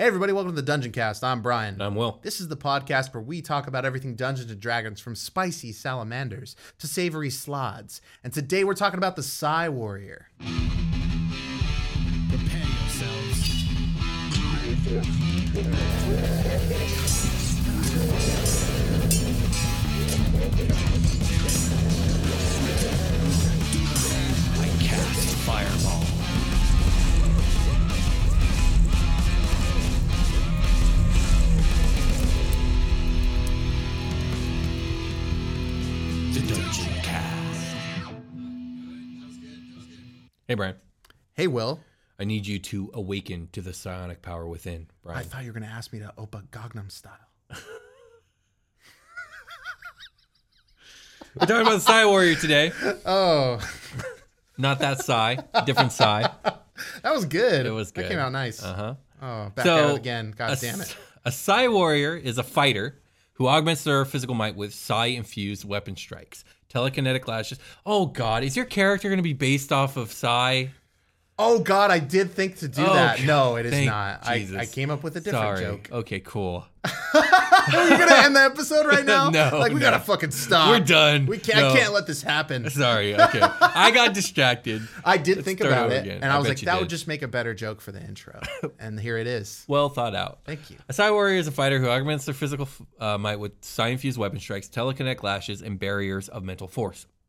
Hey, everybody, welcome to the Dungeoncast. I'm Brian. I'm Will. This is the podcast where we talk about everything Dungeons and Dragons from spicy salamanders to savory slaads. And today we're talking about the Psi Warrior. Prepare yourselves. I cast fireball. Dungeoncast. Hey, Brian. Hey, Will. I need you to awaken to the psionic power within, Brian. I thought you were going to ask me to Oppa Gangnam style. We're talking about the Psi Warrior today. Oh, Not that Psy, different Psy. that was good. It was That good. came out nice. Uh huh. Oh, back So, at it again. God damn it. A Psy Warrior is a fighter who augments their physical might with psi infused weapon strikes, telekinetic lashes. Oh, God. Is your character going to be based off of psi? Oh, God, I did think to do Oh, that. God. No, it is Thank not. I, I came up with a different Sorry. joke. Okay, cool. Are you to end the episode right now? No, Like, we no. got to fucking stop. We're done. We can't, No. I can't let this happen. Sorry. Okay. I got distracted. I did think about it, again. and I, I was like, that would just make a better joke for the intro. and here it is. Well thought out. Thank you. A Psi Warrior is a fighter who augments their physical uh, might with psi infused weapon strikes, telekinetic lashes, and barriers of mental force.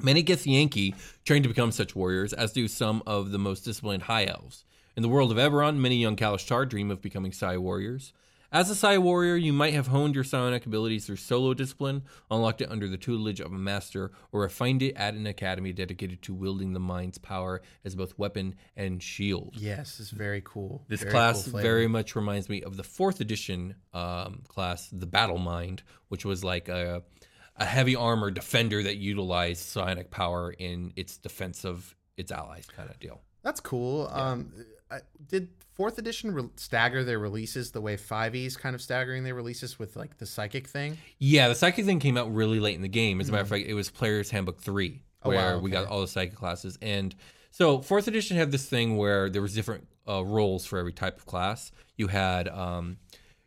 Many Githyanki train to become such warriors, as do some of the most disciplined High Elves. In the world of Eberron, many young Kalashtar dream of becoming Psi Warriors. As a Psi Warrior, you might have honed your psionic abilities through solo discipline, unlocked it under the tutelage of a master, or refined it at an academy dedicated to wielding the mind's power as both weapon and shield. Yes, it's very cool. This Very class cool very much reminds me of the fourth edition um, class, the Battle Mind, which was like a, a heavy armor defender that utilized psionic power in its defense of its allies, kind of deal. That's cool. Um, I, did fourth edition re- stagger their releases the way 5e's kind of staggering their releases with like the psychic thing? Yeah, the psychic thing came out really late in the game. As a matter of fact, it was Player's Handbook three, Mm-hmm. Oh, where wow, we got all the psychic classes. And so fourth edition had this thing where there was different uh, roles for every type of class. You had um,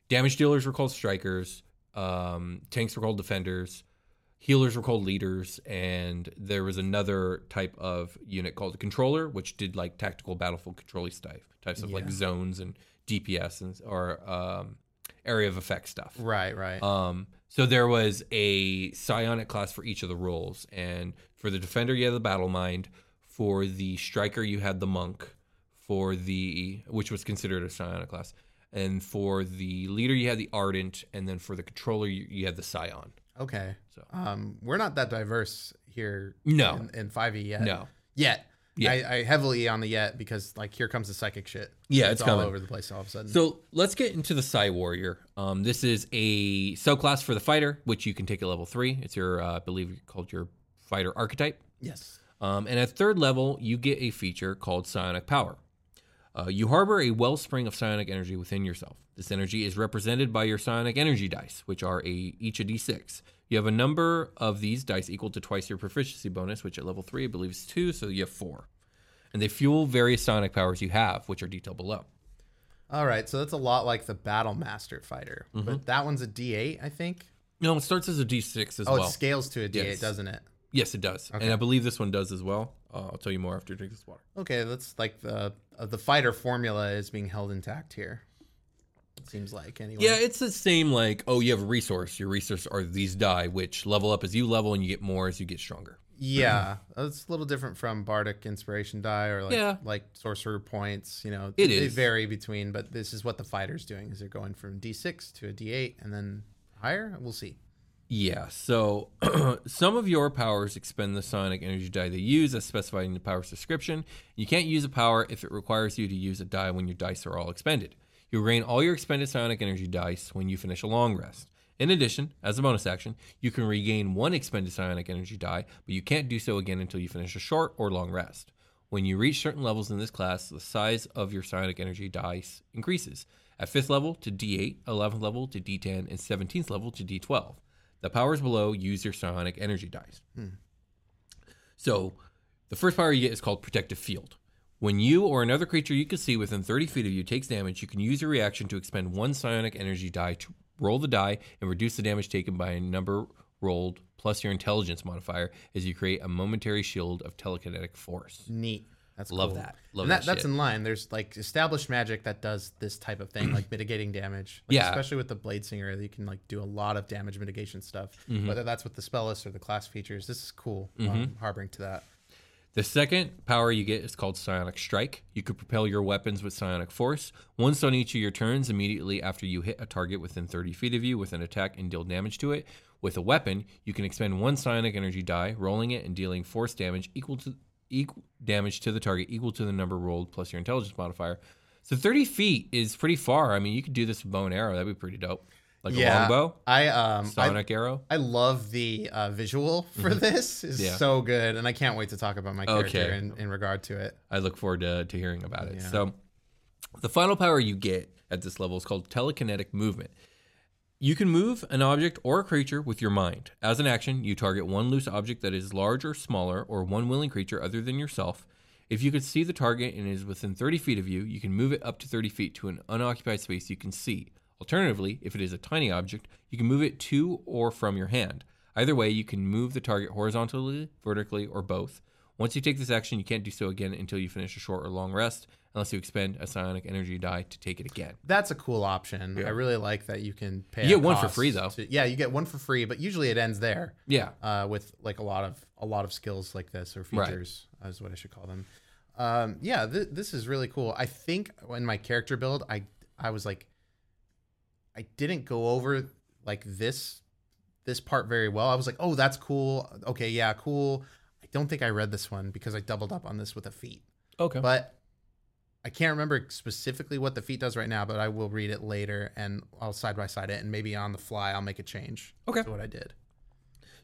damage dealers were called strikers, um, tanks were called defenders, healers were called leaders, and there was another type of unit called a controller, which did like tactical battlefield controlling stuff, types of like zones and DPS and or um, area of effect stuff. Right, right. Um, so there was a psionic class for each of the roles, and for the defender you had the battle mind, for the striker you had the monk, for the which was considered a psionic class, and for the leader you had the ardent, and then for the controller you, you had the psion. Okay. So Um, we're not that diverse here. No. in, in 5e yet. no, yet. Yeah. I, I heavily on the yet because like here comes the psychic shit. Yeah, it's all coming. over the place all of a sudden. So let's get into the Psi Warrior. Um, this is a subclass for the fighter, which you can take at level three. It's your, uh, I believe, called your fighter archetype. yes. Um, and at third level, you get a feature called Psionic Power. Uh, you harbor a wellspring of psionic energy within yourself. This energy is represented by your psionic energy dice, which are a each a d6. You have a number of these dice equal to twice your proficiency bonus, which at level three, I believe, is two, so you have four. and they fuel various psionic powers you have, which are detailed below. All right, so that's a lot like the Battle Master fighter, Mm-hmm. but that one's a D8, I think. No, it starts as a D6 as Oh, well. Oh, it scales to a D8, Yes. doesn't it? Yes, it does, and I believe this one does as well. Uh, I'll tell you more after you drink this water. Okay, that's like the uh, the fighter formula is being held intact here. It seems like anyway. Yeah, it's the same. Like, oh, you have a resource. Your resource are these die, which level up as you level, and you get more as you get stronger. Yeah, it's a little different from Bardic Inspiration die or like Yeah. like Sorcerer points. You know, It they is. vary between, but this is what the fighter's doing. Is they're going from D6 to a D8 and then higher. We'll see. Yeah, so some of your powers expend the psionic energy die they use as specified in the power's description. You can't use a power if it requires you to use a die when your dice are all expended. You gain all your expended psionic energy dice when you finish a long rest. In addition, as a bonus action, you can regain one expended psionic energy die, but you can't do so again until you finish a short or long rest. When you reach certain levels in this class, the size of your psionic energy dice increases. At 5th level to D8, 11th level to D10, and 17th level to D12. The powers below use your psionic energy dice. Hmm. So, the first power you get is called Protective Field. When you or another creature you can see within 30 feet of you takes damage, you can use your reaction to expend one psionic energy die to roll the die and reduce the damage taken by a number rolled plus your intelligence modifier as you create a momentary shield of telekinetic force. Neat. That's Love cool. that. Love and that, that that's in line. There's like established magic that does this type of thing, like mitigating damage. Like, Yeah. especially with the Blade Singer, you can like do a lot of damage mitigation stuff. Mm-hmm. Whether that's with the spell list or the class features, this is cool. Um, harboring to that. The second power you get is called Psionic Strike. You could propel your weapons with Psionic Force. Once on each of your turns, immediately after you hit a target within 30 feet of you with an attack and deal damage to it. With a weapon, you can expend one Psionic Energy die, rolling it and dealing force damage equal to equal damage to the target equal to the number rolled plus your intelligence modifier. So 30 feet is pretty far. I mean, you could do this with bow and arrow. That'd be pretty dope. Like a longbow, I um I, Sonic arrow. I love the uh, visual for this. is Mm-hmm. Yeah. so good, and I can't wait to talk about my character Okay. in, in regard to it. I look forward to, to hearing about it. Yeah. So, the final power you get at this level is called telekinetic movement. You can move an object or a creature with your mind. As an action, you target one loose object that is large or smaller, or one willing creature other than yourself. If you can see the target and it is within 30 feet of you, you can move it up to 30 feet to an unoccupied space you can see. Alternatively, if it is a tiny object, you can move it to or from your hand. Either way, you can move the target horizontally, vertically, or both. Once you take this action, you can't do so again until you finish a short or long rest, unless you expend a psionic energy die to take it again. That's a cool option. I really like that you can pay. You get one for free, though. to- yeah, you get one for free, but usually it ends there. Yeah. uh, with like a lot of a lot of skills like this or Right. features is what I should call them. Um, yeah, th- this is really cool. I think in my character build, I I was like, I didn't go over like this this part very well. I was like, oh, that's cool. Okay, yeah, cool. I don't think I read this one because I doubled up on this with a feat, Okay. but I can't remember specifically what the feat does right now. But I will read it later and I'll side by side it, and maybe on the fly I'll make a change. Okay. to what I did.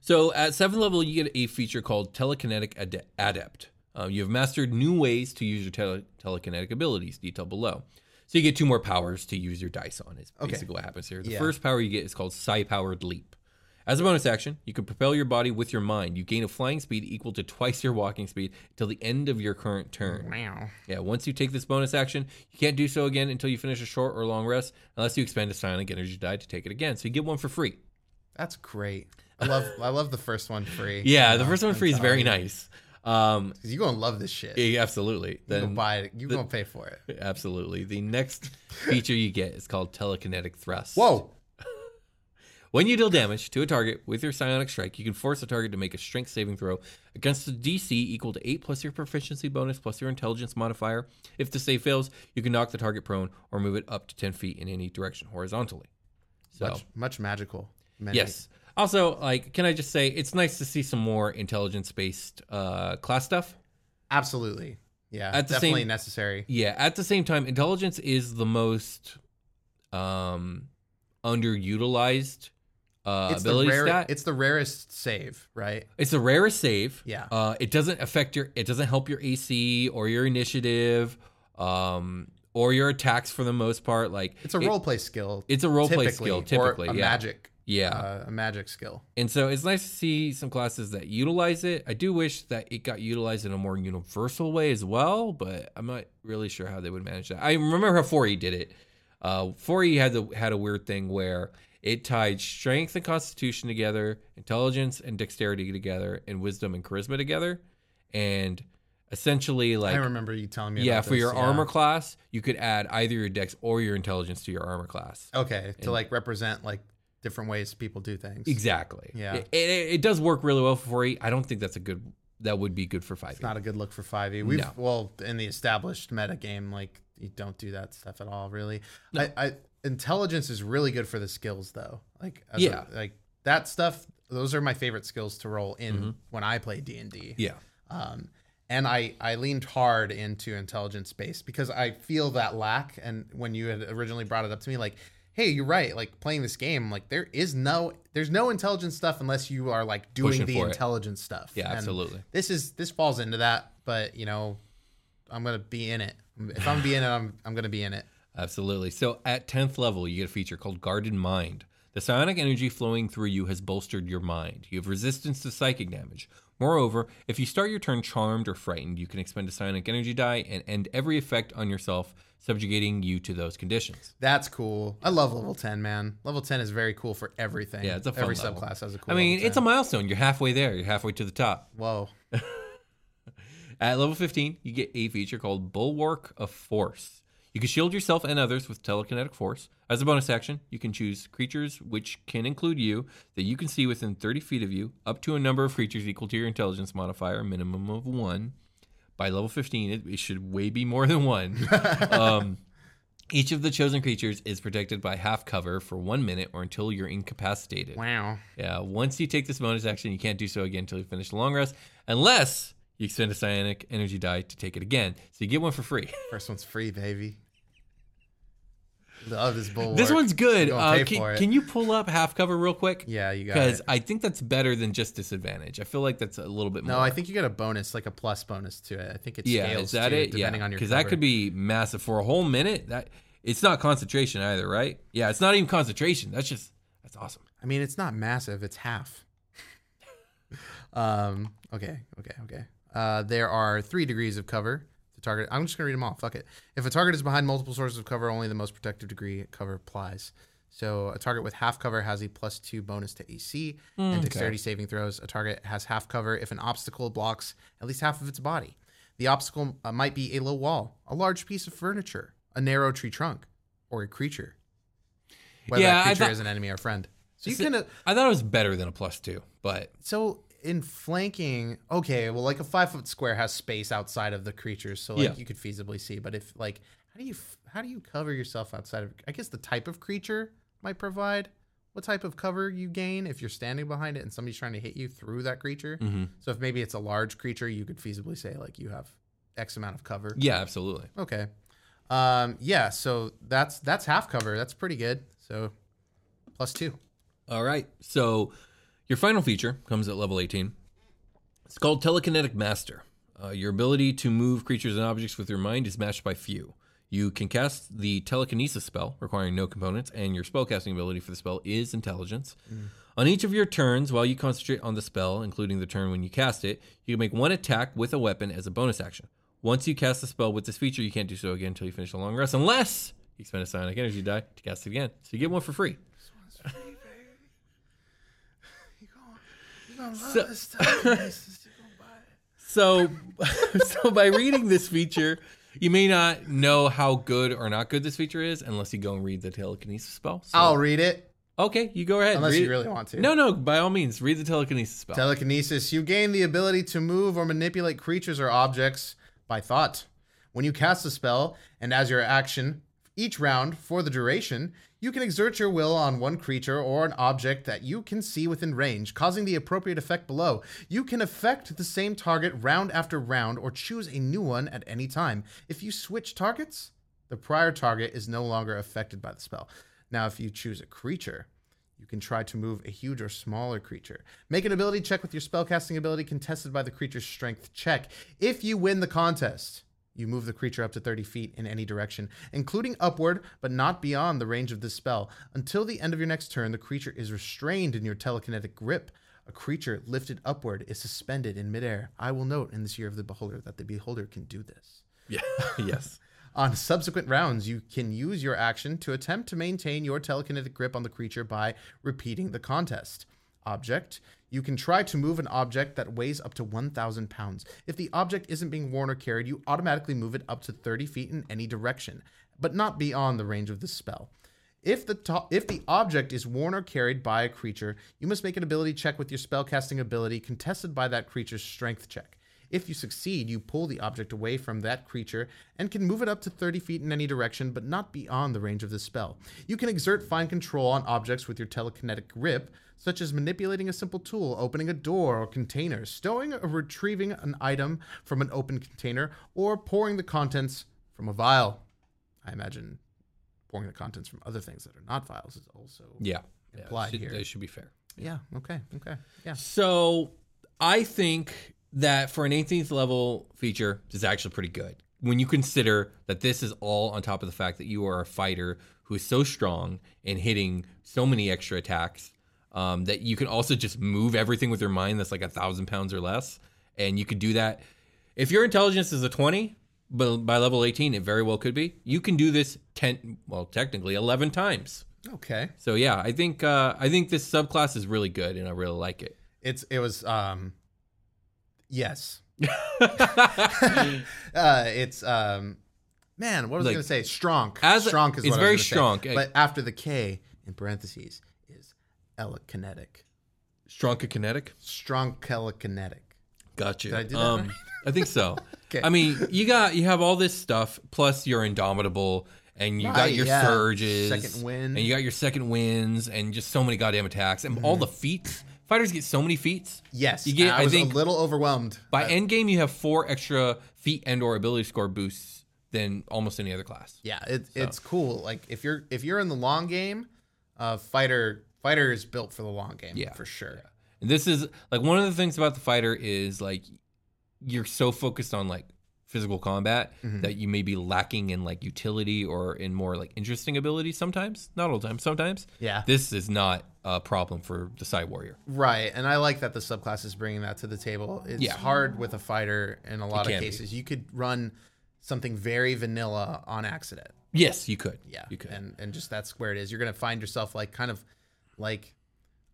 So at seventh level, you get a feature called Telekinetic Ade- Adept. Um, you have mastered new ways to use your tele- telekinetic abilities, detailed below. So you get two more powers to use your dice on. Is Okay. basically what happens here. The Yeah. first power you get is called Psi Powered Leap. As a bonus action, you can propel your body with your mind. You gain a flying speed equal to twice your walking speed until the end of your current turn. Wow. Yeah, once you take this bonus action, you can't do so again until you finish a short or long rest, unless you expend a psionic energy die to take it again. So you get one for free. That's great. I love I love the first one free. Yeah, the first one free is very nice. Um, Because you're gonna love this shit. yeah, absolutely. Then You're gonna Then, buy it. You're gonna pay for it. absolutely. The next feature you get is called telekinetic thrust. Whoa. When you deal damage to a target with your psionic strike, you can force the target to make a strength saving throw against a DC equal to 8 plus your proficiency bonus plus your intelligence modifier. If the save fails, you can knock the target prone or move it up to 10 feet in any direction horizontally. So, Much much magical. Many- yes. Also, like, can I just say, it's nice to see some more intelligence based uh, class stuff. Absolutely. Yeah. At the definitely same- necessary. Yeah, at the same time, intelligence is the most um, underutilized uh, It's the ability rare, stat. It's the rarest save, right? It's the rarest save. Yeah. Uh, it doesn't affect your. It doesn't help your AC or your initiative, um, or your attacks for the most part. Like It's a it- role play skill. It's a role play typically, skill, or typically. a yeah. magic. Yeah. uh, a magic skill. And so it's nice to see some classes that utilize it. I do wish that it got utilized in a more universal way as well, but I'm not really sure how they would manage that. I remember how 4E did it. Uh, 4E had the had a weird thing where it tied strength and constitution together, intelligence and dexterity together, and wisdom and charisma together, and essentially like I remember you telling me. yeah, about for this, your yeah. armor class, you could add either your dex or your intelligence to your armor class. Okay, to like represent like different ways people do things. Exactly. Yeah. It, it, it does work really well for 4E. I don't think that's a good. That would be good for 5e. It's not a good look for 5e. We've No. well in the established meta game, like you don't do that stuff at all, really. I, I intelligence is really good for the skills though. Like as a- Yeah. like that stuff. Those are my favorite skills to roll in when I play D and D. yeah. Um, and I, I leaned hard into intelligence based because I feel that lack. And when you had originally brought it up to me, like, hey, you're right. Like playing this game, like there is no, there's no intelligence stuff unless you are like doing Pushing the for it. intelligence stuff. Yeah, And absolutely. This is this falls into that, but you know, I'm gonna be in it. If I'm gonna be in it, I'm I'm gonna be in it. Absolutely. So at 10th level, you get a feature called Guarded Mind. The psionic energy flowing through you has bolstered your mind. You have resistance to psychic damage. Moreover, if you start your turn charmed or frightened, you can expend a psionic energy die and end every effect on yourself, subjugating you to those conditions. That's cool. I love level 10, man. Level 10 is very cool for everything. Yeah, it's a fun every level. subclass has a cool. I mean, level it's a 10. milestone. You're halfway there. You're halfway to the top. whoa. At level 15, you get a feature called Bulwark of Force. You can shield yourself and others with telekinetic force. As a bonus action, you can choose creatures which can include you that you can see within 30 feet of you, up to a number of creatures equal to your intelligence modifier, minimum of one. By level 15, it, it should way be more than one. um, each of the chosen creatures is protected by half cover for one minute or until you're incapacitated. Wow. Yeah, once you take this bonus action, you can't do so again until you finish the long rest, unless you expend a psionic energy die to take it again. So you get one for free. First one's free, baby. Love this bull. this one's good. Uh, can, can you pull up half cover real quick? Yeah, you got it. Because. I think that's better than just disadvantage. I feel like that's a little bit more. No, I think you get a bonus, like a plus bonus to it. I think it yeah, scales is that too, it? depending yeah, on your because that could be massive for a whole minute. That it's not concentration either, right? Yeah, it's not even concentration. That's just that's awesome. I mean, it's not massive. It's half. um. Okay. Okay. Okay. Uh, there are three degrees of cover. The target. I'm just gonna read them all. Fuck it. If a target is behind multiple sources of cover, only the most protective degree cover applies. So a target with half cover has a plus two bonus to AC and dexterity saving throws. A target has half cover if an obstacle blocks at least half of its body. The obstacle uh, might be a low wall, a large piece of furniture, a narrow tree trunk, or a creature. Whether Yeah, that creature thought- is an enemy or friend. So you can uh, I thought it was better than a plus two, but so in flanking, okay, well, like a five foot square has space outside of the creatures, so like Yeah. you could feasibly see. But if like, how do you how do you cover yourself outside of? I guess the type of creature might provide what type of cover you gain if you're standing behind it and somebody's trying to hit you through that creature. Mm-hmm. So if maybe it's a large creature, you could feasibly say like you have X amount of cover. yeah, absolutely. Okay. Um, yeah, so that's that's half cover. That's pretty good. So plus two. All right. So your final feature comes at level 18. It's called Telekinetic Master. Uh, your ability to move creatures and objects with your mind is matched by few. You can cast the telekinesis spell, requiring no components, and your spellcasting ability for the spell is intelligence. On each of your turns, while you concentrate on the spell, including the turn when you cast it, you can make one attack with a weapon as a bonus action. Once you cast the spell with this feature, you can't do so again until you finish a long rest, unless you spend a psionic energy die to cast it again. So you get one for free. So, so by reading this feature, you may not know how good or not good this feature is unless you go and read the telekinesis spell. So- I'll read it okay, you go ahead. unless read you it. really want to. No, no. By all means, read the telekinesis spell. Telekinesis. You gain the ability to move or manipulate creatures or objects by thought. When you cast a spell, and as your action each round for the duration, you can exert your will on one creature or an object that you can see within range, causing the appropriate effect below. You can affect the same target round after round or choose a new one at any time. If you switch targets, the prior target is no longer affected by the spell. Now, if you choose a creature, you can try to move a huge or smaller creature. Make an ability check with your spellcasting ability contested by the creature's strength check. If you win the contest, You move the creature up to 30 feet in any direction, including upward, but not beyond the range of this spell. Until the end of your next turn, the creature is restrained in your telekinetic grip. A creature lifted upward is suspended in midair. I will note in this year of the beholder that the beholder can do this. Yeah. yes. On subsequent rounds, you can use your action to attempt to maintain your telekinetic grip on the creature by repeating the contest. Object. You can try to move an object that weighs up to 1,000 pounds. If the object isn't being worn or carried, you automatically move it up to 30 feet in any direction, but not beyond the range of the spell. If the to- if the object is worn or carried by a creature, you must make an ability check with your spellcasting ability contested by that creature's strength check. If you succeed, you pull the object away from that creature and can move it up to 30 feet in any direction, but not beyond the range of the spell. You can exert fine control on objects with your telekinetic grip, such as manipulating a simple tool, opening a door or container, stowing or retrieving an item from an open container, or pouring the contents from a vial. I imagine pouring the contents from other things that are not vials is also. Yeah. yeah Implied should, here. They should be fair. Yeah. Okay. Okay. Yeah. So I think that for an 18th level feature, this is actually pretty good. When you consider that this is all on top of the fact that you are a fighter who is so strong and hitting so many extra attacks um, that you can also just move everything with your mind that's like a thousand pounds or less. And you could do that. If your intelligence is a 20, but by level 18, it very well could be. You can do this 10, well, technically 11 times. Okay. So yeah, I think uh, I think this subclass is really good, and I really like it. It's it was um yes. uh it's um man, what was I gonna say? Strong. as strong is it's what I was very gonna say. strong. But after the K in parentheses is elekinetic. Stronka kinetic. Strong telekinetic. Gotcha. Did I do that um, right? I think so. Okay. I mean, you got you have all this stuff plus you're indomitable and you got your yeah. surges, Second wind. and you got your second wins, and just so many goddamn attacks, and all the feats. Fighters get so many feats. Yes. you get. I I, was think a little overwhelmed. by Uh, end game you have four extra feat and or ability score boosts than almost any other class. yeah, it, it's cool. Like if you're if you're in the long game, uh fighter fighter is built for the long game, Yeah. for sure. And this is like one of the things about the fighter is like you're so focused on like physical combat Mm-hmm. that you may be lacking in like utility or in more like interesting abilities sometimes. Not all the time, sometimes. Yeah. This is not a problem for the Psi warrior. Right, and I like that the subclass is bringing that to the table. It's Yeah. hard with a fighter in a lot of can be. cases. You could run something very vanilla on accident. Yes, you could. Yeah, You could. and and just that's where it is. You're gonna find yourself like kind of like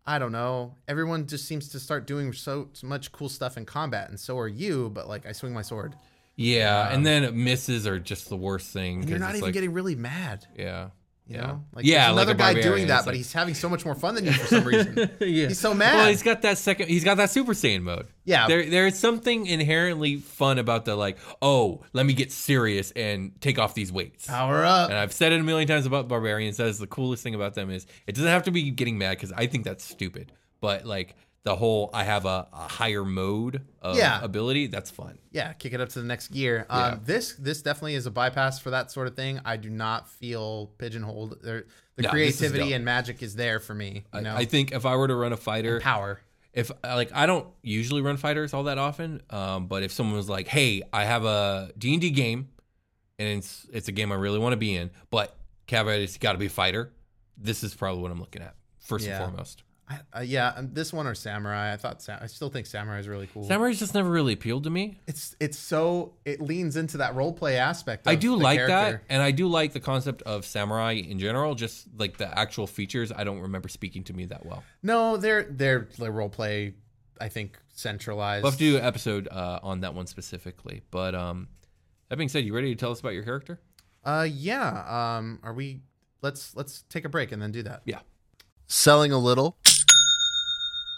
I don't know. Everyone just seems to start doing so, so much cool stuff in combat, and so are you. But like, I swing my sword, yeah, and um, then misses are just the worst thing. and you're not even like, getting really mad. Yeah. You yeah. know, like yeah, there's like another guy barbarian. doing that, It's but he's having so much more fun than you for some reason. yeah. He's so mad. Well, he's got that second. He's got that Super Saiyan mode. Yeah. There, there is something inherently fun about the like. Oh, let me get serious and take off these weights. Power up. And I've said it a million times about barbarians. That is the coolest thing about them is it doesn't have to be getting mad because I think that's stupid. But like the whole I have a, a higher mode of Yeah. ability. That's fun. yeah, kick it up to the next gear. Um, Yeah. This this definitely is a bypass for that sort of thing. I do not feel pigeonholed. There, the No, creativity and magic is there for me. You I- know, I think if I were to run a fighter, power. if like I don't usually run fighters all that often, um, but if someone was like, "Hey, I have a D and D game, and it's it's a game I really want to be in, but caveat is got to be a fighter," this is probably what I'm looking at first Yeah. and foremost. I, uh, yeah, um, this one or samurai. I thought Sa- I still think samurai is really cool. Samurai's just never really appealed to me. it's it's so it leans into that role play aspect. Of I do the like character. that, and I do like the concept of samurai in general. Just like the actual features, I don't remember speaking to me that well. No, they're they're the role play. I think centralized. We'll have to do an episode uh, on that one specifically. But um, that being said, you ready to tell us about your character? Uh, yeah. Um, are we? Let's let's take a break and then do that. Yeah. Selling a little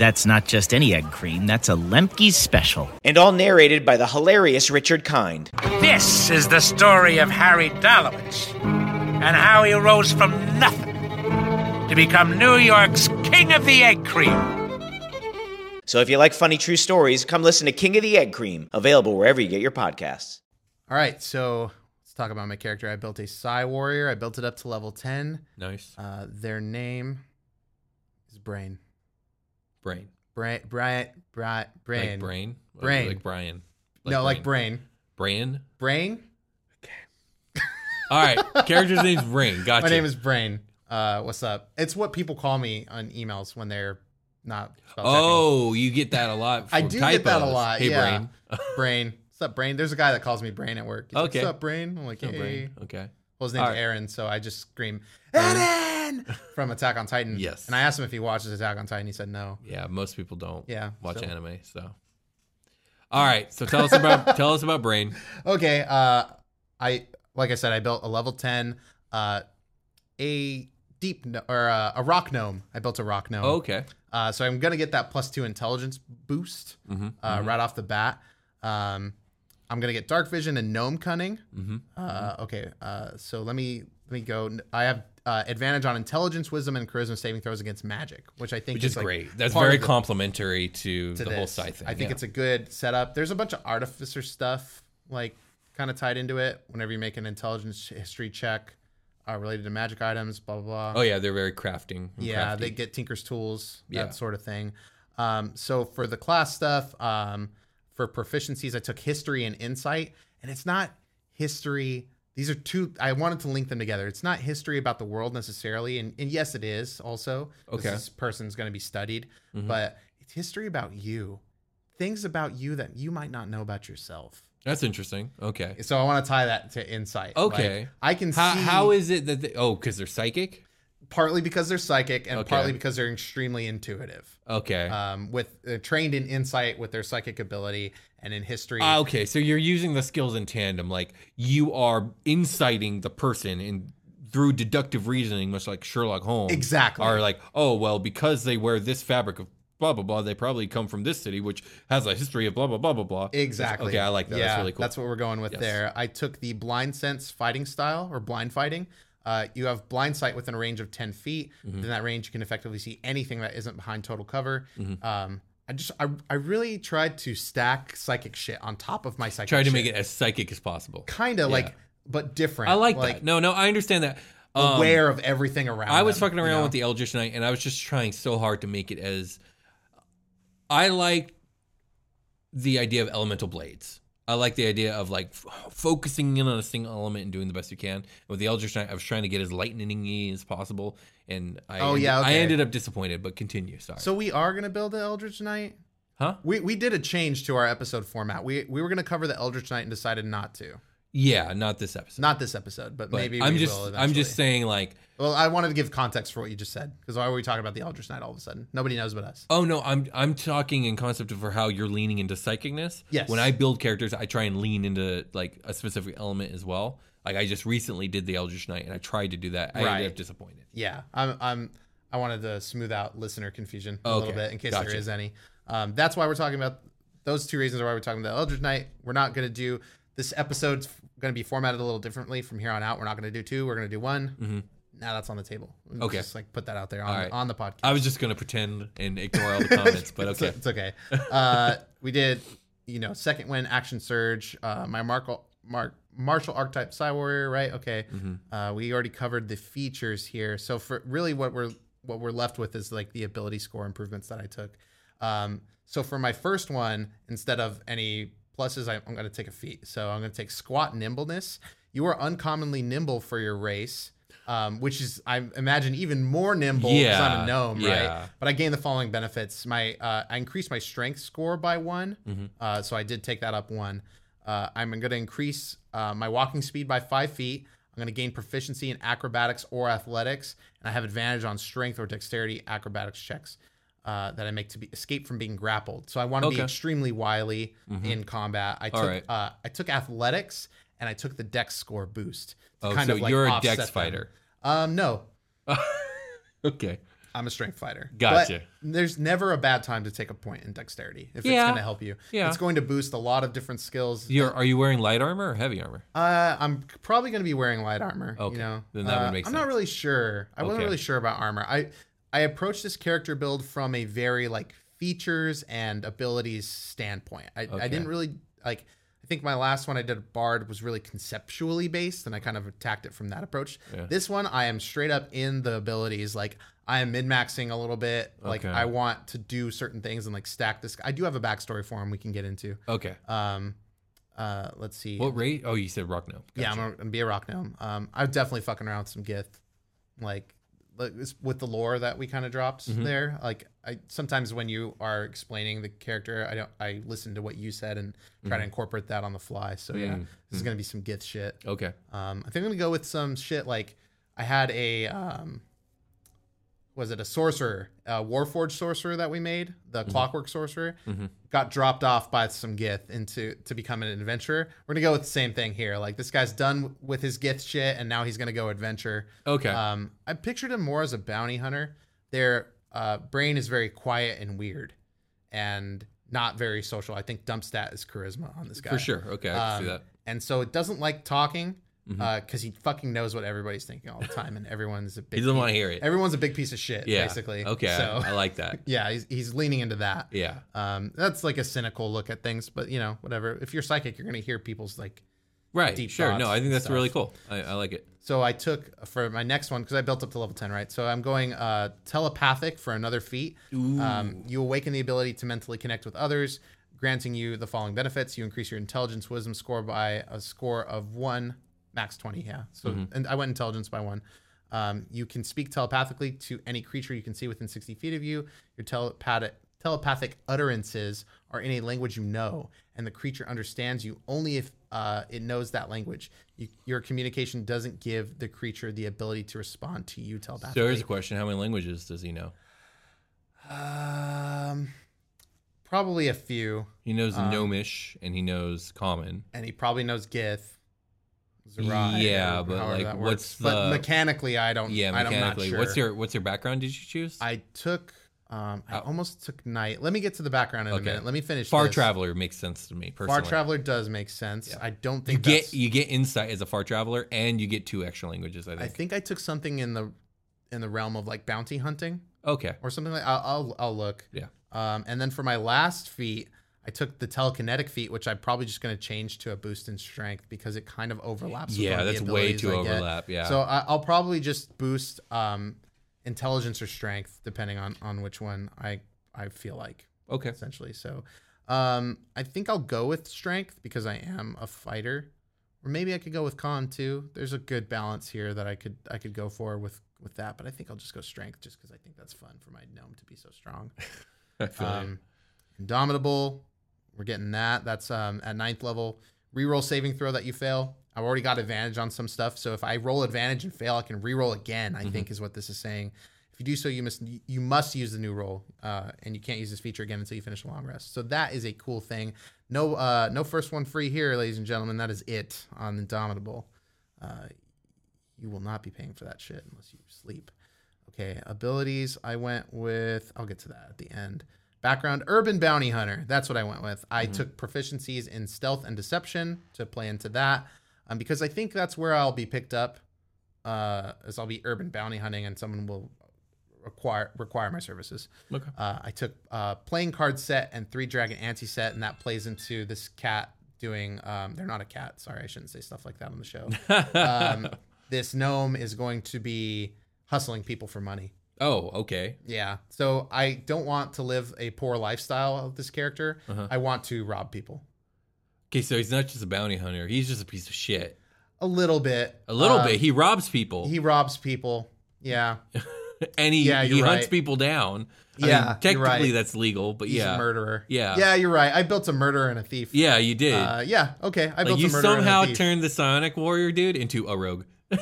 That's not just any egg cream, that's a Lemke's special. and all narrated by the hilarious Richard Kind. This is the story of Harry Dalowitz and how he rose from nothing to become New York's King of the Egg Cream. So if you like funny true stories, come listen to King of the Egg Cream, available wherever you get your podcasts. All right, so let's talk about my character. I built a Psi Warrior, I built it up to level 10. Nice. Uh, their name is Brain. Brain. Brain, Brian, Brian, Brain. Like brain? Brain. Like Brian. no, like Brain. Brain? Brain? Okay. All right. Character's name's Brain. Gotcha. My name is Brain. Uh, what's up? It's what people call me on emails when they're not. Oh, you get that a lot. I do get that a lot. Hey, yeah. Brain. Brain. What's up, Brain? There's a guy that calls me Brain at work. He's like, Okay. What's up, Brain? I'm like, hey. Brain. Okay. Well, his name's right. Aaron, so I just scream, Aaron! From Attack on Titan. Yes. And I asked him if he watches Attack on Titan. He said no. Yeah, most people don't Yeah, watch so- anime, so. All right, so tell us about tell us about Brain. Okay. Uh, I like I said, I built a level ten, uh, a deep gno- or uh, a rock gnome. I built a rock gnome. Oh, okay. Uh, so I'm gonna get that plus two intelligence boost Mm-hmm. uh, right off the bat. Um, I'm gonna get dark vision and gnome cunning. Mm-hmm. Uh, okay. Uh, so let me let me go. I have uh, advantage on intelligence, wisdom, and charisma saving throws against magic, which I think Which is like, great. That's very the- complimentary to, to the whole this. side thing. I think yeah. it's a good setup. There's a bunch of artificer stuff like kind of tied into it. Whenever you make an intelligence history check uh, related to magic items, blah blah blah. Oh yeah, they're very crafting. yeah, crafty. they get Tinker's tools, Yeah. that sort of thing. Um, so for the class stuff, um, for proficiencies, I took history and insight, and it's not history. These are two. I wanted to link them together. It's not history about the world necessarily, and, and yes, it is also Okay. This person's going to be studied, Mhm. but it's history about you, things about you that you might not know about yourself. That's interesting. Okay. So I want to tie that to insight. Okay. Like, I can How, see how is it that they, oh because they're psychic? Partly because they're psychic and Okay. partly because they're extremely intuitive. Okay. um, with uh, trained in insight with their psychic ability and in history. Ah, okay, so you're using the skills in tandem. Like you are inciting the person in through deductive reasoning, much like Sherlock Holmes. Exactly. Are like, oh well, because they wear this fabric of blah blah blah, they probably come from this city, which has a history of blah blah blah blah blah. exactly. Okay, I like that. Yeah, that's really cool. That's what we're going with Yes. there. I took the blind sense fighting style or blind fighting. Uh, you have blind sight within a range of 10 feet. Mm-hmm. Within that range, you can effectively see anything that isn't behind total cover. Um, I just, I, I really tried to stack psychic shit on top of my psychic Try to shit. make it as psychic as possible. kind of Yeah. like, but different. I like, that. No, no, I understand that. Um, aware of everything around. I was them, fucking you around know? with the Eldritch Knight, and I was just trying so hard to make it as. I like the idea of elemental blades. I like the idea of like f- focusing in on a single element and doing the best you can. With the Eldritch Knight, I was trying to get as lightning-y as possible, and I Oh, ended, yeah, I ended up disappointed. But continue, sorry. So we are gonna build the Eldritch Knight. huh? We we did a change to our episode format. We we were gonna cover the Eldritch Knight and decided not to. Yeah, not this episode. Not this episode, but, But maybe I'm we just I'm just saying like Well, I wanted to give context for what you just said because why were we talking about the Eldritch Knight all of a sudden? Nobody knows but us. Oh no, I'm I'm talking in concept for how you're leaning into psychicness. Yes. When I build characters, I try and lean into like a specific element as well. Like I just recently did the Eldritch Knight, and I tried to do that. I Right. ended up disappointed. Yeah, I'm. I'm. I wanted to smooth out listener confusion a Okay, little bit in case gotcha. there is any. Um, that's why we're talking about those two reasons are why we're talking about Eldritch Knight. We're not going to do this episode's going to be formatted a little differently from here on out. We're not going to do two. We're going to do one. Mhm. Now that's on the table. Let's Okay. Just like put that out there on, right. on the podcast. I was just gonna pretend and ignore all the comments, but okay. it's, okay. Uh, we did, you know, second win, action surge. Uh, my Marco, Mark, martial archetype Psi Warrior, right? Okay. Mhm. Uh, we already covered the features here. So for really, what we're what we're left with is like the ability score improvements that I took. Um, so for my first one, instead of any pluses, I, I'm going to take a feat. So I'm going to take squat nimbleness. You are uncommonly nimble for your race. Um, which is, I imagine, even more nimble because I'm a gnome, yeah. right? But I gained the following benefits. My uh, I increased my strength score by one, Mhm. uh, so I did take that up one. Uh, I'm going to increase uh, my walking speed by five feet. I'm going to gain proficiency in acrobatics or athletics, and I have advantage on strength or dexterity acrobatics checks uh, that I make to be escape from being grappled. So I want to be extremely wily Mhm. in combat. I took right. uh, I took athletics and I took the dex score boost. to Oh, kind so of, like, you're a dex them. fighter. Um, no, Okay. I'm a strength fighter. Gotcha. But there's never a bad time to take a point in dexterity if it's going to help you. Yeah. It's going to boost a lot of different skills. You're are you wearing light armor or heavy armor? Uh, I'm probably going to be wearing light armor. Okay. You know, Then that would Uh, make I'm sense. not really sure. I wasn't really sure about armor. I I approached this character build from a very like features and abilities standpoint. I, I didn't really like. I think my last one I did a bard was really conceptually based, and I kind of attacked it from that approach. Yeah. This one I am straight up in the abilities. Like I am min maxing a little bit. Like Okay. I want to do certain things and like stack this. I do have a backstory for him we can get into. Okay. Um, uh, let's see. What rate? Oh, you said rock gnome. Yeah, I'm gonna be a rock gnome. Um, I'm definitely fucking around with some Gith, like, like with the lore that we kind of dropped Mhm. there. Like, I sometimes when you are explaining the character, I don't. I listen to what you said and try to Mhm. incorporate that on the fly. So yeah, Mm, this is gonna be some Gith shit. Okay. Um, I think I'm gonna go with some shit like I had a um, was it a sorcerer, a Warforged sorcerer that we made, the Mhm. Clockwork sorcerer, Mhm. got dropped off by some Gith into to become an adventurer. We're gonna go with the same thing here. Like this guy's done with his Gith shit, and now he's gonna go adventure. Okay. Um, I pictured him more as a bounty hunter. Their uh, brain is very quiet and weird, and not very social. I think dump stat is charisma on this guy For sure. Okay, I can see Um, that. And so it doesn't like talking Because he fucking knows what everybody's thinking all the time, and everyone's a big. He doesn't piece- wanna hear it. Everyone's a big piece of shit, Yeah. basically. Okay, so I like that. yeah, he's, he's leaning into that. Yeah. um, that's like a cynical look at things, but you know, whatever. If you're psychic, you're gonna hear people's like Right. deep sure. No, I think that's really cool. I, I like it. So I took for my next one because I built up to level ten, right? So I'm going uh, telepathic for another feat. Um, you awaken the ability to mentally connect with others, granting you the following benefits: you increase your intelligence wisdom score by a score of one, max twenty. Yeah. So Mhm. and I went intelligence by one. Um, you can speak telepathically to any creature you can see within sixty feet of you. Your telepathic telepathic utterances are in a language you know, and the creature understands you only if uh, it knows that language. You, your communication doesn't give the creature the ability to respond to you So telepathically. here's a question: How many languages does he know? Um, probably a few, He knows Um, Gnomish and he knows Common. and he probably knows Gith. Zerai, Yeah, but, like, what's works. but mechanically, I don't. Yeah, I don't- I'm not mechanically. sure. What's your what's your background? Did you choose? I took. Um, I Oh. almost took night. Let me get to the background in a minute. Let me finish. Far this. Traveler makes sense to me Far. Traveler does make sense. I don't think you get you get insight as a Far Traveler, and you get two extra languages. I think. I think I took something in the in the realm of like bounty hunting. Okay. Or something like I'll I'll, I'll look. Yeah. Um, and then for my last feat, I took the telekinetic feat, which I'm probably just going to change to a boost in strength because it kind of overlaps. with Yeah, one of the that's way too overlap, yeah. So I, I'll probably just boost um, intelligence or strength depending on on which one I I feel like. Okay. Essentially, so um, I think I'll go with strength because I am a fighter, or maybe I could go with con too. There's a good balance here that I could I could go for with with that, but I think I'll just go strength just because I think that's fun for my gnome to be so strong. I feel um, Indomitable, we're getting that. That's um, at ninth level. Reroll saving throw that you fail. I've already got advantage on some stuff. So if I roll advantage and fail, I can re-roll again. I think is what this is saying. If you do so, you must you must use the new roll, uh, and you can't use this feature again until you finish a long rest. So that is a cool thing. No, uh, no first one free here, ladies and gentlemen. That is it on Indomitable. Uh, you will not be paying for that shit unless you sleep. Okay, abilities. I went with. I'll get to that at the end. Background: Urban Bounty Hunter. That's what I went with. I took proficiencies in stealth and deception to play into that, um, because I think that's where I'll be picked up. Uh, as I'll be urban bounty hunting, and someone will require require my services. Okay. Uh, I took uh, playing card set and three dragon ante set, and that plays into this cat doing. Um, they're not a cat. Sorry, I shouldn't say stuff like that on the show. um, this gnome is going to be hustling people for money. Oh, okay. Yeah. So I don't want to live a poor lifestyle of this character. Uh-huh. I want to rob people. Okay, so he's not just a bounty hunter. He's just a piece of shit. A little bit. A little Um, bit. He robs people. He robs people. Yeah. and he, Yeah, he hunts right. people down. I Yeah, mean, technically right. that's legal, but He's yeah, a murderer. Yeah, Yeah, you're right. I built a murderer and a thief. yeah, you did. Uh, yeah. Okay. I like built a murderer somehow and a thief. turned the Psionic Warrior dude into a rogue.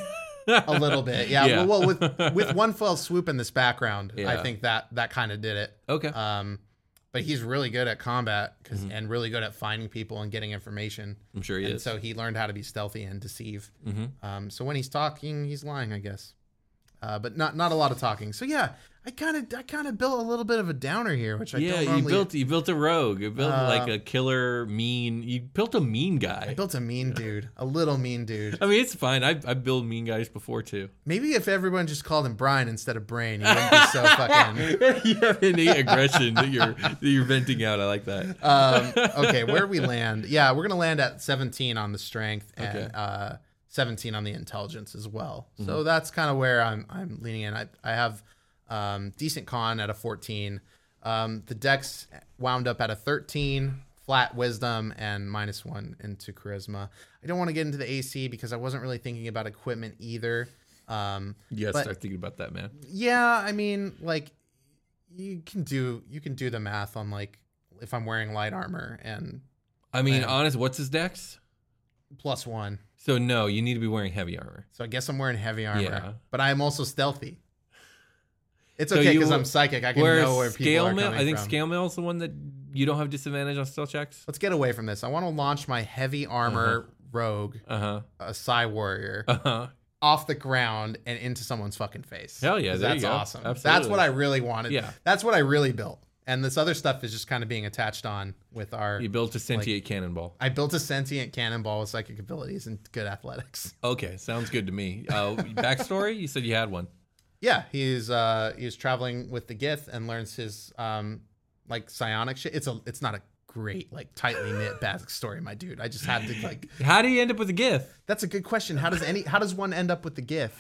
a little bit. Yeah. Yeah. Well, well, with with one fell swoop in this background, I think that that kind of did it. Okay. Um, but he's really good at combat 'cause- and really good at finding people and getting information. Mm-hmm. I'm sure he and is. So he learned how to be stealthy and deceive. Mhm. Um, so when he's talking, he's lying, I guess. Uh, but not not a lot of talking. So yeah, I kind of I kind of built a little bit of a downer here, which I yeah, don't you built you built a rogue. You built Uh, like a killer, mean. You built a mean guy. I built a mean dude, a little mean dude. I mean, it's fine. I I built mean guys before too. Maybe if everyone just called him Brian instead of Brain, he wouldn't be so fucking. you have innate aggression that you're that you're venting out. I like that. um, okay, where we land? Yeah, we're gonna land at 17 on the strength and Okay. uh, 17 on the intelligence as well. Mm-hmm. So that's kind of where I'm I'm leaning in. I I have um, decent con at a 14. Um, the dex wound up at a 13, flat wisdom and minus one into charisma. I don't want to get into the AC because I wasn't really thinking about equipment either. Um, gotta but- start thinking about that, man. yeah, I mean, like you can do you can do the math on like if I'm wearing light armor and I mean, Man. honest, what's his dex? plus one. So no, you need to be wearing heavy armor. So I guess I'm wearing heavy armor, Yeah. but I am also stealthy. It's So okay you- because I'm psychic. I can Whereas know where people scale are mail, coming I think from. scale mail is the one that you don't have disadvantage on stealth checks. Let's get away from this. I want to launch my heavy armor rogue, Uh huh. a Psi warrior, Uh huh. off the ground and into someone's fucking face. Hell yeah, 'Cause there you that's go. awesome. That's Absolutely. what I really wanted. Yeah. that's what I really built. And this other stuff is just kind of being attached on with our. You built a sentient cannonball. I built a sentient cannonball with psychic abilities and good athletics. Okay, sounds good to me. Uh, backstory? You said you had one. Yeah, he's uh he's traveling with the Gith and learns his um like psionic shit. It's a it's not a great like tightly knit backstory, my dude. I just had to like How do you end up with a Gith? that's a good question. How does any how does one end up with the Gith?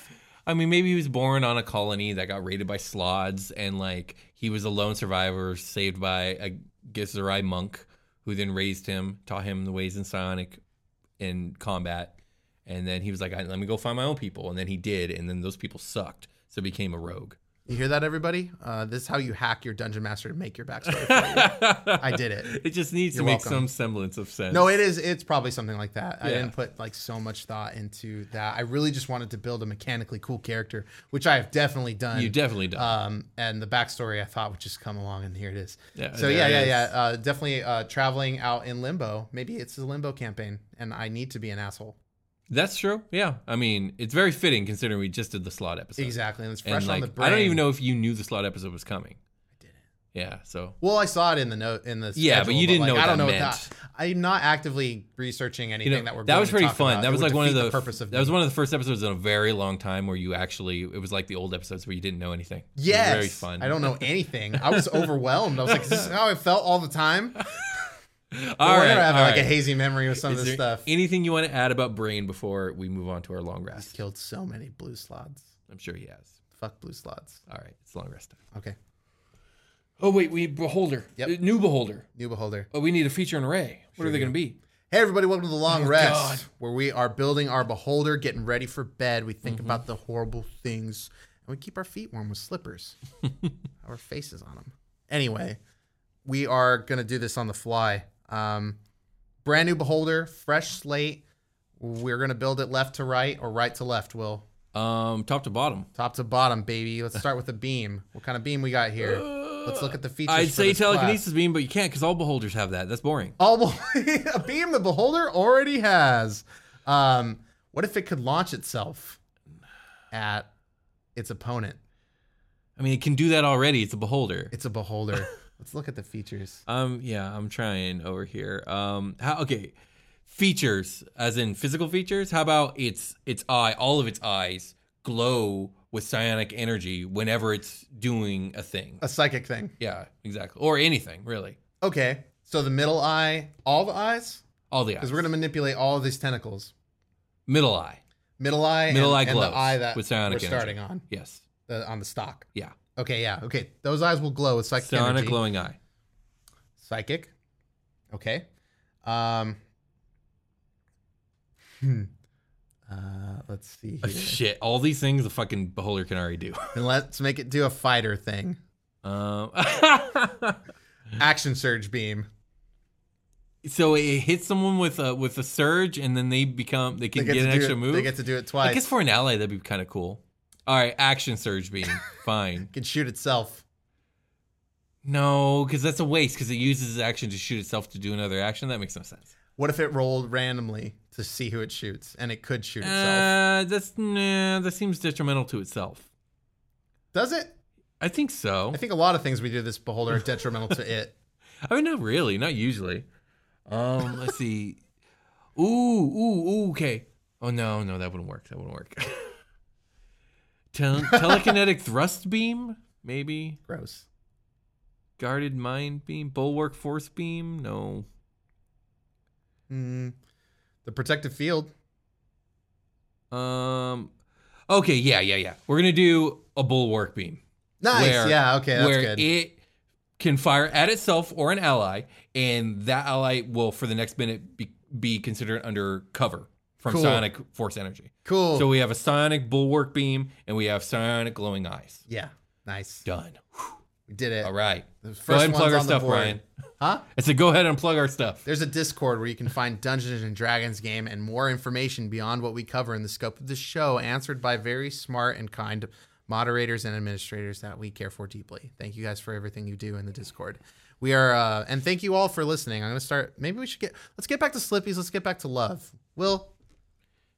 I mean, maybe he was born on a colony that got raided by slaads, and like he was a lone survivor saved by a Githzerai monk who then raised him, taught him the ways in psionic in combat, and then he was like, "Let me go find my own people," and then he did, and then those people sucked, so became a rogue. You hear that, everybody? Uh, this is how you hack your dungeon master to make your backstory. You. I did it. It just needs You're to make welcome. some semblance of sense. No, it is. It's probably something like that. I didn't put like so much thought into that. I really just wanted to build a mechanically cool character, which I have definitely done. You definitely done. Um, and the backstory I thought would just come along, and here it is. Yeah, so yeah, yeah, yeah. Uh, definitely uh, traveling out in limbo. Maybe it's a limbo campaign, and I need to be an asshole. That's true. Yeah, I mean, it's very fitting considering we just did the slaad episode. Exactly, and it's And fresh like, on the brain. I don't even know if you knew the slaad episode was coming. I didn't. Yeah. So Well, I saw it in the note in the Yeah, but you didn't know like, what I don't know meant. what that. I'm not actively researching anything you know that we're. that going was to pretty talk fun. about. That It was like one of defeat the, purpose of that was one of the first episodes in a very long time where you actually it was like the old episodes where you didn't know anything. It was Yes, very fun. I don't know anything. I was overwhelmed. I was like, This "Is this how I felt all the time?" All No right, wonder I have all like a hazy memory with some Is of this stuff. Anything you want to add about Brain before we move on to our long rest? Killed so many blue slaads. I'm sure he has. Fuck blue slaads. All right, it's long rest time. Okay, Oh wait, we beholder. Yep. Uh, New beholder. new beholder. Oh, we need a feature and array. What are they going to be? Hey everybody, welcome to the long Oh, rest, God. where we are building our beholder, getting ready for bed. We Mm-hmm. think about the horrible things, and we keep our feet warm with slippers. our faces on them. Anyway, we are gonna do this on the fly. Um, brand new beholder, fresh slate. We're gonna build it left to right or right to left. Will Um, top to bottom. top to bottom, baby. Let's start with the beam. What kind of beam we got here? Let's look at the features. I'd for say this telekinesis class. beam, but you can't because all beholders have that. That's boring. All a beam the beholder already has. Um, what if it could launch itself at its opponent? I mean, it can do that already. It's a beholder. It's a beholder. Let's look at the features. Um, yeah, I'm trying over here. Um, how? Okay, features, as in physical features. How about its its eye? All of its eyes glow with psionic energy whenever it's doing a thing. A psychic thing. Yeah, exactly. Or anything really. Okay. So the middle eye, all the eyes, All the eyes. because we're gonna manipulate all of these tentacles. middle eye. Middle eye, Middle and, eye and the eye that with psionic we're energy. starting on Yes. the, on the stock. Yeah. Okay, yeah, okay. Those eyes will glow with psychic Psionic energy. glowing eye. Psychic. Okay. Um. Hmm. Uh, let's see Uh, here. Shit, all these things the fucking beholder can already do. and let's make it do a fighter thing. Um, Action surge beam. so it hits someone with a with a surge, and then they become they can They get, get an extra it- move. they get to do it twice. I guess for an ally that'd be kind of cool. All right, action surge beam. Fine. Can shoot itself. No, because that's a waste. Because it uses its action to shoot itself to do another action. That makes no sense. What if it rolled randomly to see who it shoots, and it could shoot itself? Uh, that's nah. That seems detrimental to itself. Does it? I think so. I think a lot of things we do this beholder are detrimental to it. I mean, not really, not usually. Um, let's see. Ooh, ooh, ooh. Okay. Oh no, no, that wouldn't work. That wouldn't work. Tel- telekinetic thrust beam, maybe. Gross. Guarded mind beam, bulwark force beam. No. Hmm. The protective field. Um. Okay. Yeah. Yeah. Yeah. We're gonna do a bulwark beam. Nice. yeah. Okay. That's where good. it can fire at itself or an ally, and that ally will, for the next minute, be, be considered under cover from Cool. psionic force energy. cool. So we have a psionic bulwark beam, and we have psionic glowing eyes. yeah. Nice. Done. We did it. All right. The Go ahead and plug our stuff, board. Brian. Huh? I said, go ahead and plug our stuff. There's a Discord where you can find Dungeons and Dragons game and more information beyond what we cover in the scope of the show, answered by very smart and kind moderators and administrators that we care for deeply. Thank you guys for everything you do in the Discord. We are, uh, and thank you all for listening. I'm gonna start. Maybe we should get. Let's get back to Slippies. Let's get back to love. Will,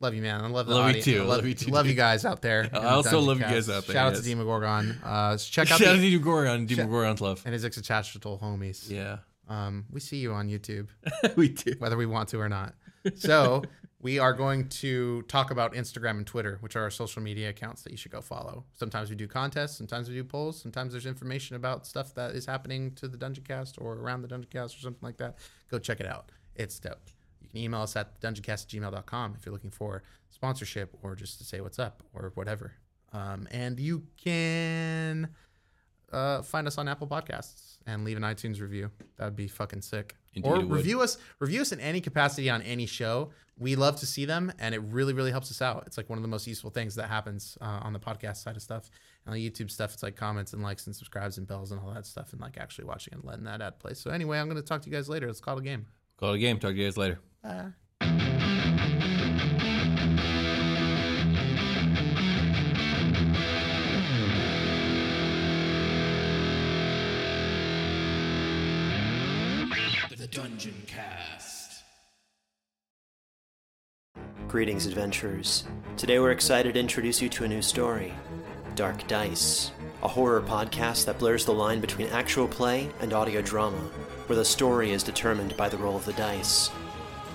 love you, man. I love the Love you too. I Love, Love you too, Love you guys out there. I also love you guys out there, Shout out yes. to Demogorgon. Uh, check out Shout out the, to Demogorgon, Demogorgon's love. and his extraterrestrial homies. Yeah. Um, we see you on YouTube we do. whether we want to or not. So we are going to talk about Instagram and Twitter, which are our social media accounts that you should go follow. Sometimes we do contests, sometimes we do polls, sometimes there's information about stuff that is happening to the Dungeoncast or around the Dungeoncast or something like that. Go check it out. It's dope. You can email us at dungeoncast@gmail.com if you're looking for sponsorship or just to say what's up or whatever. Um, and you can uh, find us on Apple Podcasts and leave an iTunes review. That would be fucking sick. Indeed or review us, review us in any capacity on any show. We love to see them, and it really, really helps us out. It's like one of the most useful things that happens uh, on the podcast side of stuff. And on the YouTube stuff, it's like comments and likes and subscribes and bells and all that stuff, and like actually watching and letting that ad play. So anyway, I'm going to talk to you guys later. Let's call it a game. Call it a game. Talk to you guys later. Bye. The Dungeon Cast. Greetings, adventurers. Today we're excited to introduce you to a new story Dark Dice, a horror podcast that blurs the line between actual play and audio drama, where the story is determined by the roll of the dice.